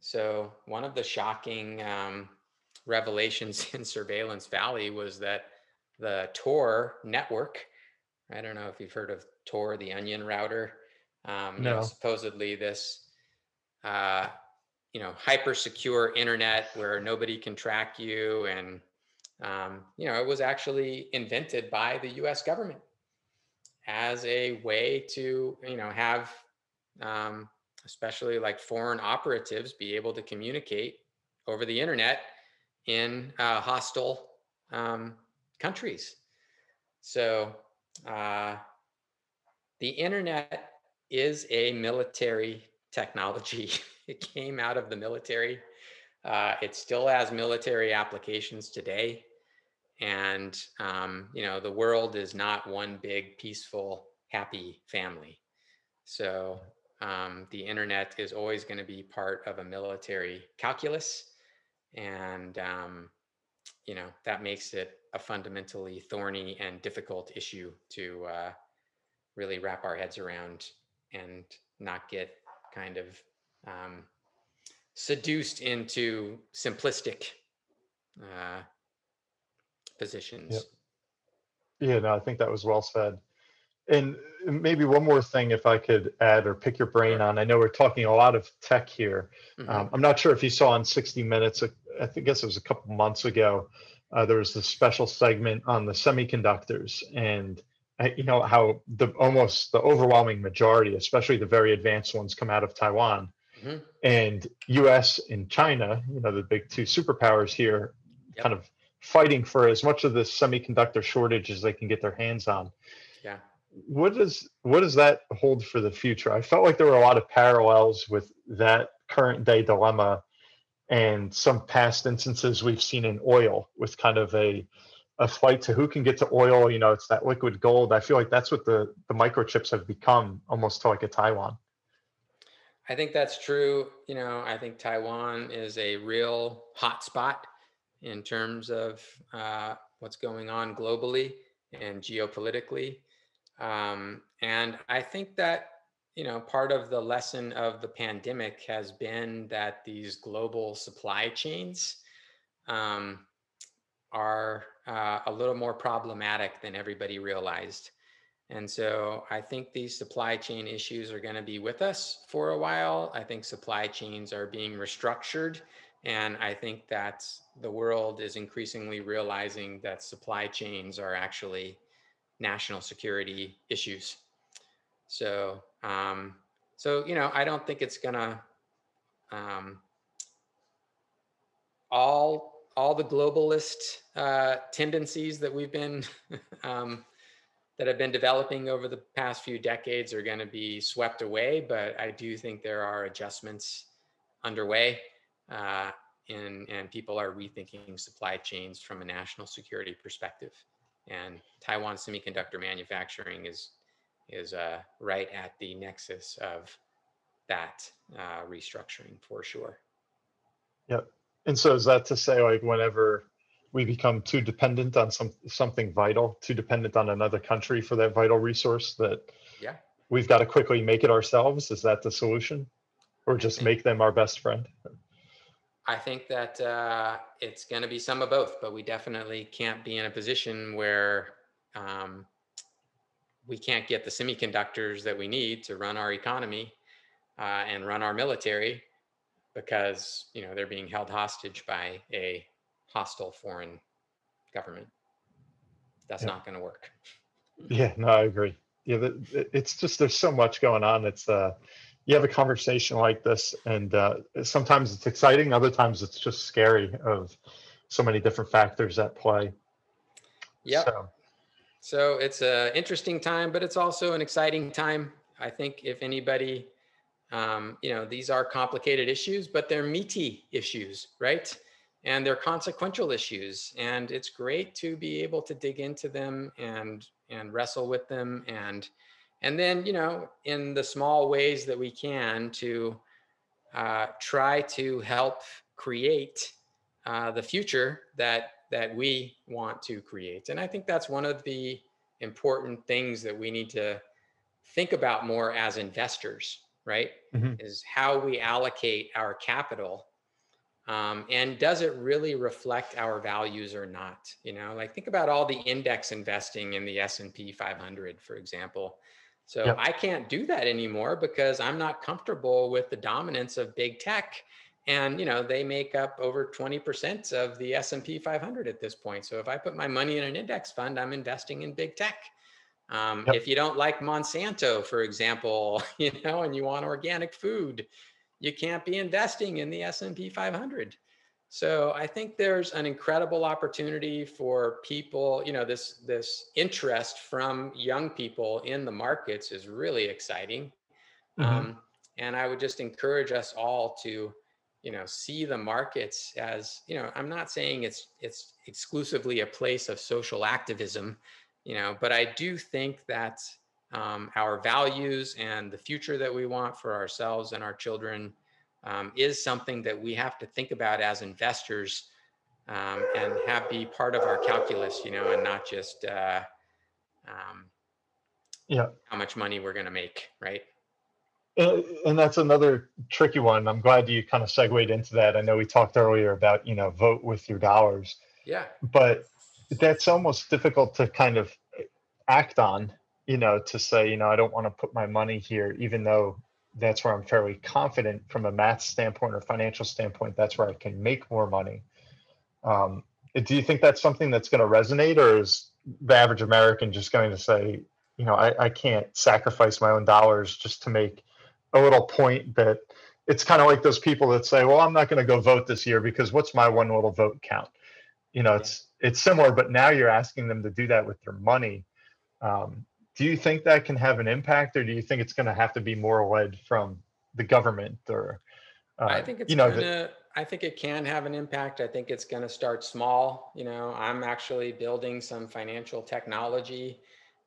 So, one of the shocking um, revelations in Surveillance Valley was that the Tor network, I don't know if you've heard of Tor, the onion router. Um, you know, No. supposedly this, uh, you know, hyper secure internet where nobody can track you. And, um, you know, it was actually invented by the US government as a way to, you know, have, um, especially like foreign operatives be able to communicate over the internet in uh, hostile um, countries. So, uh, the internet is a military technology. it came out of the military. Uh, it still has military applications today. And, um, you know, the world is not one big, peaceful, happy family. So um, the internet is always going to be part of a military calculus. And, um, you know, that makes it a fundamentally thorny and difficult issue to uh, really wrap our heads around and not get kind of um, seduced into simplistic uh, positions. Yeah, no, I think that was well said. And maybe one more thing, if I could add or pick your brain on. I know we're talking a lot of tech here. Mhm. Um, I'm not sure if you saw on 60 Minutes, uh, I think guess it was a couple months ago, uh, there was this special segment on the semiconductors and uh, you know how the almost the overwhelming majority, especially the very advanced ones, come out of Taiwan. Mhm. And U.S. and China, you know, the big two superpowers here, Yep. kind of fighting for as much of this semiconductor shortage as they can get their hands on. Yeah. what does what does that hold for the future? I felt like there were a lot of parallels with that current day dilemma and some past instances we've seen in oil with kind of a a flight to who can get to oil. You know it's that liquid gold. I feel like that's what the the microchips have become almost to like a taiwan. I think that's true. You know, I think Taiwan is a real hotspot in terms of uh, what's going on globally and geopolitically. Um, and I think that, you know, part of the lesson of the pandemic has been that these global supply chains um, are uh, a little more problematic than everybody realized. And so I think these supply chain issues are going to be with us for a while. I think supply chains are being restructured. And I think that the world is increasingly realizing that supply chains are actually national security issues. So, um, so you know, I don't think it's gonna um, all all the globalist uh, tendencies that we've been um, that have been developing over the past few decades are going to be swept away. But I do think there are adjustments underway, uh, and and people are rethinking supply chains from a national security perspective. And Taiwan semiconductor manufacturing is is uh, right at the nexus of that uh, restructuring for sure. Yep. And so is that to say like whenever we become too dependent on some something vital, too dependent on another country for that vital resource that Yeah. we've got to quickly make it ourselves? Is that the solution? Or just make them our best friend? I think that uh, it's going to be some of both, but we definitely can't be in a position where um, we can't get the semiconductors that we need to run our economy uh, and run our military because you know they're being held hostage by a hostile foreign government. That's Yeah. not going to work. Yeah, no, I agree. Yeah, it's just there's so much going on. It's uh, you have a conversation like this, and uh, sometimes it's exciting, other times it's just scary of so many different factors at play. Yeah. So, So it's an interesting time, but it's also an exciting time. I think if anybody, um, you know, these are complicated issues, but they're meaty issues, right? And they're consequential issues, and it's great to be able to dig into them and and wrestle with them, and and then you know, in the small ways that we can, to uh, try to help create uh, the future that that we want to create. And I think that's one of the important things that we need to think about more as investors, right? Mhm. Is how we allocate our capital. Um, and does it really reflect our values or not? You know, like think about all the index investing in the S&P 500, for example. So Yep. I can't do that anymore because I'm not comfortable with the dominance of big tech and you know they make up over 20% of the s&p 500 at this point so if i put my money in an index fund i'm investing in big tech um, Yep. if you don't like monsanto for example you know and you want organic food you can't be investing in the s&p 500 so i think there's an incredible opportunity for people you know this this interest from young people in the markets is really exciting Mhm. um, and i would just encourage us all to you know see the markets as you know i'm not saying it's it's exclusively a place of social activism you know but i do think that um, our values and the future that we want for ourselves and our children um, is something that we have to think about as investors um, and have be part of our calculus you know and not just uh, um, yeah, how much money we're going to make right and, and that's another tricky one. I'm glad you kind of segued into that. I know we talked earlier about you know vote with your dollars. yeah but that's almost difficult to kind of act on you know to say you know i don't want to put my money here even though that's where i'm fairly confident from a math standpoint or financial standpoint that's where i can make more money. Um, do you think that's something that's going to resonate or is the average american just going to say you know I, I can't sacrifice my own dollars just to make a little point that it's kind of like those people that say well i'm not going to go vote this year because what's my one little vote count? You know it's it's similar but now you're asking them to do that with their money. Um, do you think that can have an impact or do you think it's going to have to be more led from the government or uh, I think it's you know gonna. the, I think it can have an impact. I think it's gonna start small. You know, I'm actually building some financial technology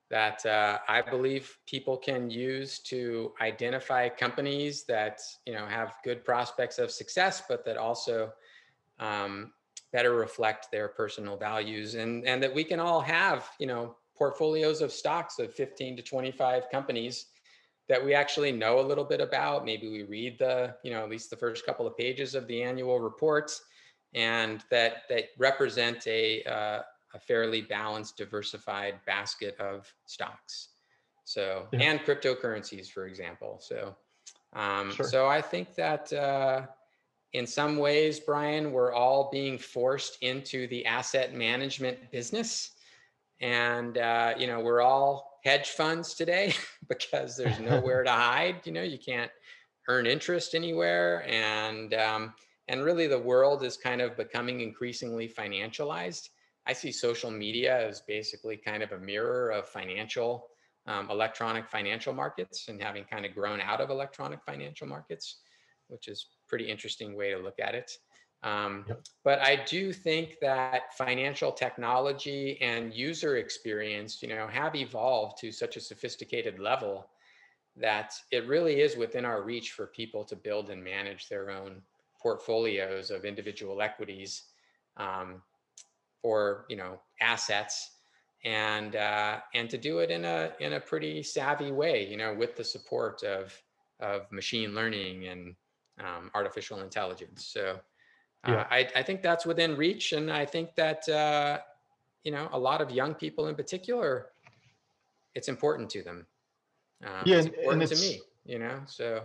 that uh, I believe people can use to identify companies that you know have good prospects of success, but that also um, better reflect their personal values, and and that we can all have you know portfolios of stocks of 15 to 25 companies that we actually know a little bit about. Maybe we read the, you know, at least the first couple of pages of the annual reports, and that that represent a uh, a fairly balanced, diversified basket of stocks. So Yeah. and cryptocurrencies, for example. So um, Sure. so I think that. Uh, in some ways, Bryan, we're all being forced into the asset management business. And, uh, you know, we're all hedge funds today because there's nowhere to hide. You know, you can't earn interest anywhere. And, um, and really the world is kind of becoming increasingly financialized. I see social media as basically kind of a mirror of financial, um, electronic financial markets and having kind of grown out of electronic financial markets, which is pretty interesting way to look at it. Um, Yep. But I do think that financial technology and user experience, you know, have evolved to such a sophisticated level that it really is within our reach for people to build and manage their own portfolios of individual equities um, or you know assets and uh, and to do it in a in a pretty savvy way you know with the support of of machine learning and um, artificial intelligence so uh, Yeah. I, I think that's within reach and i think that uh, you know a lot of young people in particular it's important to them um, Yeah, it's important to it's- me you know so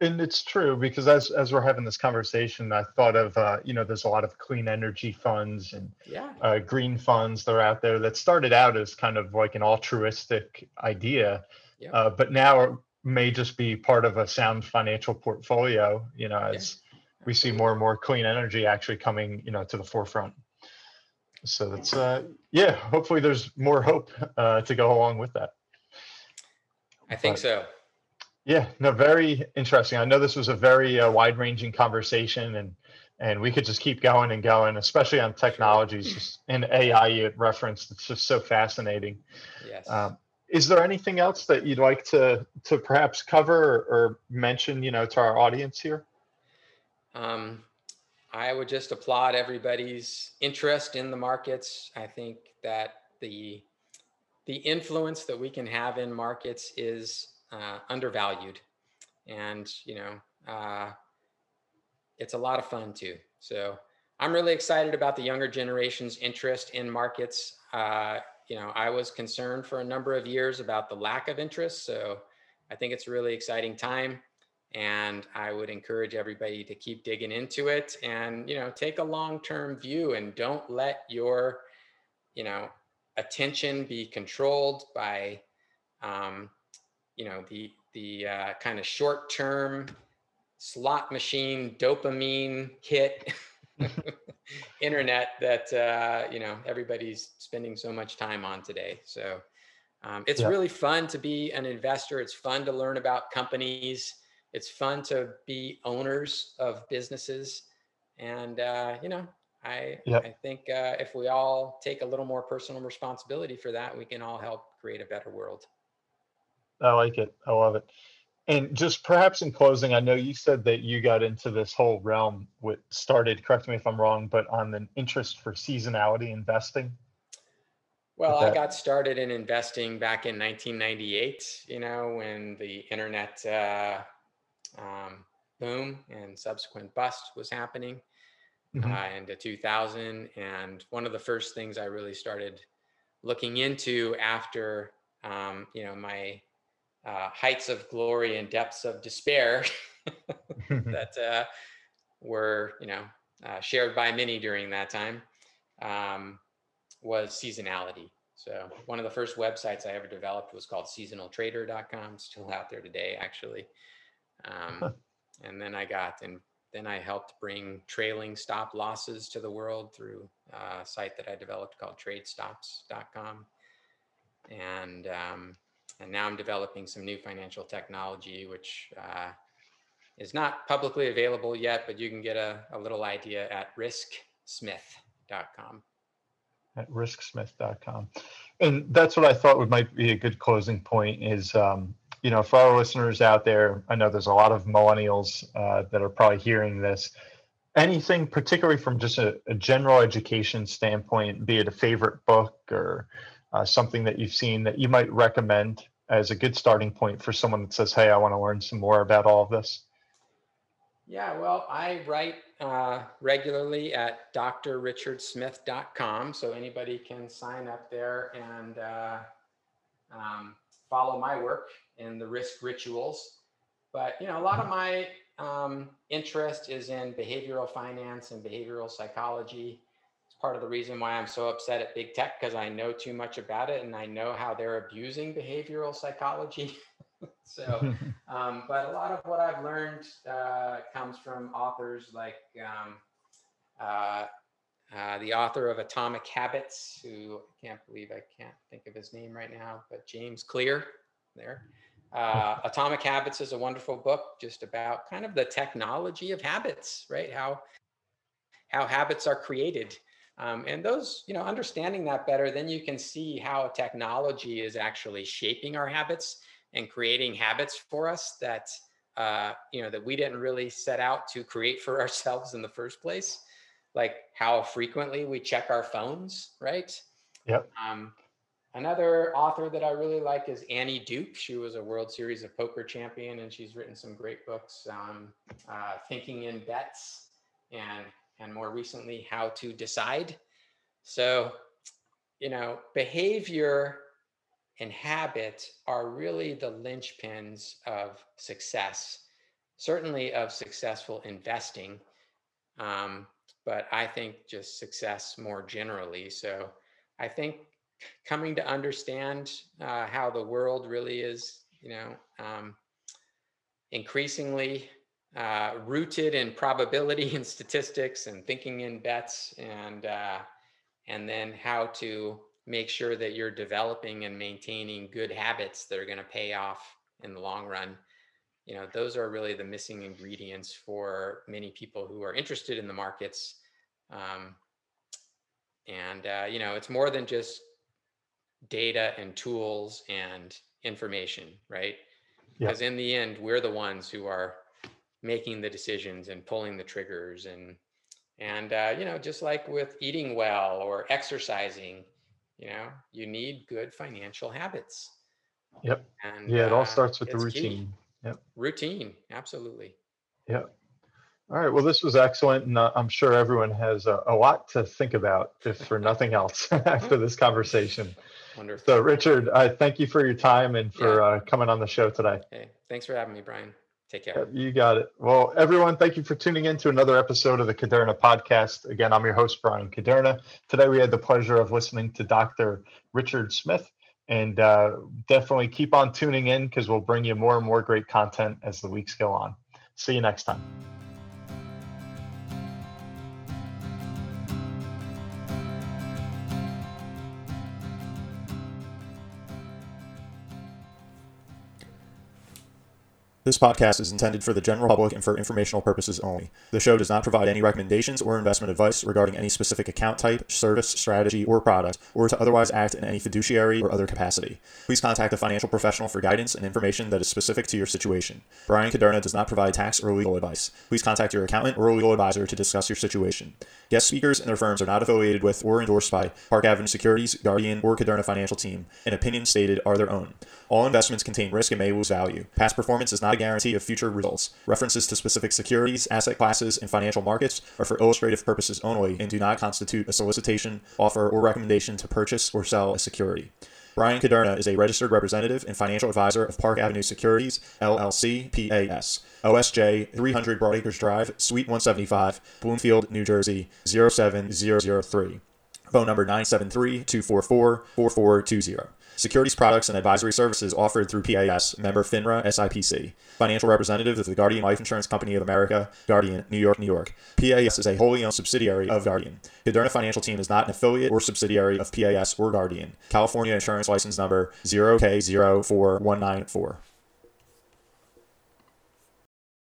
And it's true because as as we're having this conversation, I thought of uh, you know there's a lot of clean energy funds and yeah uh, green funds that are out there that started out as kind of like an altruistic idea, Yeah. uh, but now may just be part of a sound financial portfolio. You know, as we see more and more clean energy actually coming you know to the forefront. So that's uh, yeah. Hopefully, there's more hope uh, to go along with that. i think But- so Yeah, no, very interesting. I know this was a very uh, wide-ranging conversation, and and we could just keep going and going, especially on technologies just, and AI you referenced. It's just so fascinating. yes Um, is there anything else that you'd like to to perhaps cover or, or mention, you know, to our audience here? Um, I would just applaud everybody's interest in the markets. I think that the the influence that we can have in markets is uh, undervalued, and you know, uh, it's a lot of fun too. So I'm really excited about the younger generation's interest in markets. Uh, you know, I was concerned for a number of years about the lack of interest, so I think it's a really exciting time and i would encourage everybody to keep digging into it and you know take a long-term view and don't let your you know attention be controlled by um, you know the the uh, kind of short-term slot machine dopamine hit internet that uh, you know everybody's spending so much time on today. So um, it's Yeah. really fun to be an investor. It's fun to learn about companies it's fun to be owners of businesses and uh, you know i Yep. i think uh, if we all take a little more personal responsibility for that we can all help create a better world I like it. I love it. And just perhaps in closing, I know you said that you got into this whole realm with started, correct me if I'm wrong, but on the interest for seasonality investing. well i got started in investing back in 1998 you know when the internet uh, um, boom and subsequent bust was happening Mhm. uh, into 2000. And one of the first things I really started looking into after, um, you know, my uh, heights of glory and depths of despair that uh, were, you know, uh, shared by many during that time um, was seasonality. So one of the first websites I ever developed was called seasonaltrader.com, still out there today, actually. Um, and then I got, and then I helped bring trailing stop losses to the world through a site that I developed called tradestops.com. And, um, and now I'm developing some new financial technology, which uh, is not publicly available yet, but you can get a, a little idea at risksmith.com. at risksmith.com. And that's what I thought would might be a good closing point is, um, you know, for our listeners out there, I know there's a lot of millennials uh, that are probably hearing this. Anything particularly from just a, a general education standpoint, be it a favorite book or uh, something that you've seen that you might recommend as a good starting point for someone that says, hey, I want to learn some more about all of this? Yeah, well, I write uh, regularly at drrichardsmith.com, so anybody can sign up there and uh, um, follow my work in the risk rituals. But you know, a lot of my um, interest is in behavioral finance and behavioral psychology. It's part of the reason why I'm so upset at big tech because I know too much about it and I know how they're abusing behavioral psychology. so. Um, but a lot of what I've learned uh, comes from authors like um, uh, uh, the author of Atomic Habits, who I can't believe I can't think of his name right now, but James Clear there. Uh, Atomic Habits is a wonderful book just about kind of the technology of habits, right? How how habits are created. Um, and those, you know, understanding that better, then you can see how technology is actually shaping our habits and creating habits for us that uh, you know, that we didn't really set out to create for ourselves in the first place, like how frequently we check our phones, right? Yep. Um, another author that I really like is Annie Duke. She was a World Series of Poker champion, and she's written some great books, um, uh, Thinking in Bets, and and more recently, How to Decide. So, you know, behavior and habit are really the linchpins of success, certainly of successful investing. Um, but I think just success more generally. So I think coming to understand uh, how the world really is, you know, um, increasingly uh, rooted in probability and statistics and thinking in bets and uh, and then how to make sure that you're developing and maintaining good habits that are going to pay off in the long run. You know those are really the missing ingredients for many people who are interested in the markets um, and uh, you know it's more than just data and tools and information right Yeah. because in the end we're the ones who are making the decisions and pulling the triggers and and uh, you know just like with eating well or exercising you know you need good financial habits Yep. and Yeah, it all uh, starts with the routine key. routine. routine absolutely Yeah. All right. Well, this was excellent, and uh, I'm sure everyone has a, a lot to think about, if for nothing else, after this conversation. wonderful So, Richard, I thank you for your time and for uh, coming on the show today. hey thanks for having me bryan take care Yep, You got it. Well, everyone, thank you for tuning in to another episode of the Kuderna podcast. Again, I'm your host, Bryan Kuderna. Today, we had the pleasure of listening to Dr. Richard Smith. And uh, definitely keep on tuning in because we'll bring you more and more great content as the weeks go on. See you next time. This podcast is intended for the general public and for informational purposes only. The show does not provide any recommendations or investment advice regarding any specific account type, service, strategy, or product, or to otherwise act in any fiduciary or other capacity. Please contact a financial professional for guidance and information that is specific to your situation. Bryan Kuderna does not provide tax or legal advice. Please contact your accountant or legal advisor to discuss your situation. Guest speakers and their firms are not affiliated with or endorsed by Park Avenue Securities, Guardian, or Kuderna Financial Team, and opinions stated are their own. All investments contain risk and may lose value. Past performance is not a guarantee of future results. References to specific securities, asset classes, and financial markets are for illustrative purposes only and do not constitute a solicitation, offer, or recommendation to purchase or sell a security. Bryan Kuderna is a registered representative and financial advisor of Park Avenue Securities, LLC, PAS. OSJ 300 Broadacres Drive, Suite 175, Bloomfield, New Jersey 07003. Phone number 973 244 4420. Securities products and advisory services offered through PAS, member FINRA SIPC. Financial representative of the Guardian Life Insurance Company of America, Guardian, New York, New York. PAS is a wholly owned subsidiary of Guardian. Kuderna Financial Team is not an affiliate or subsidiary of PAS or Guardian. California Insurance License Number 0K04194.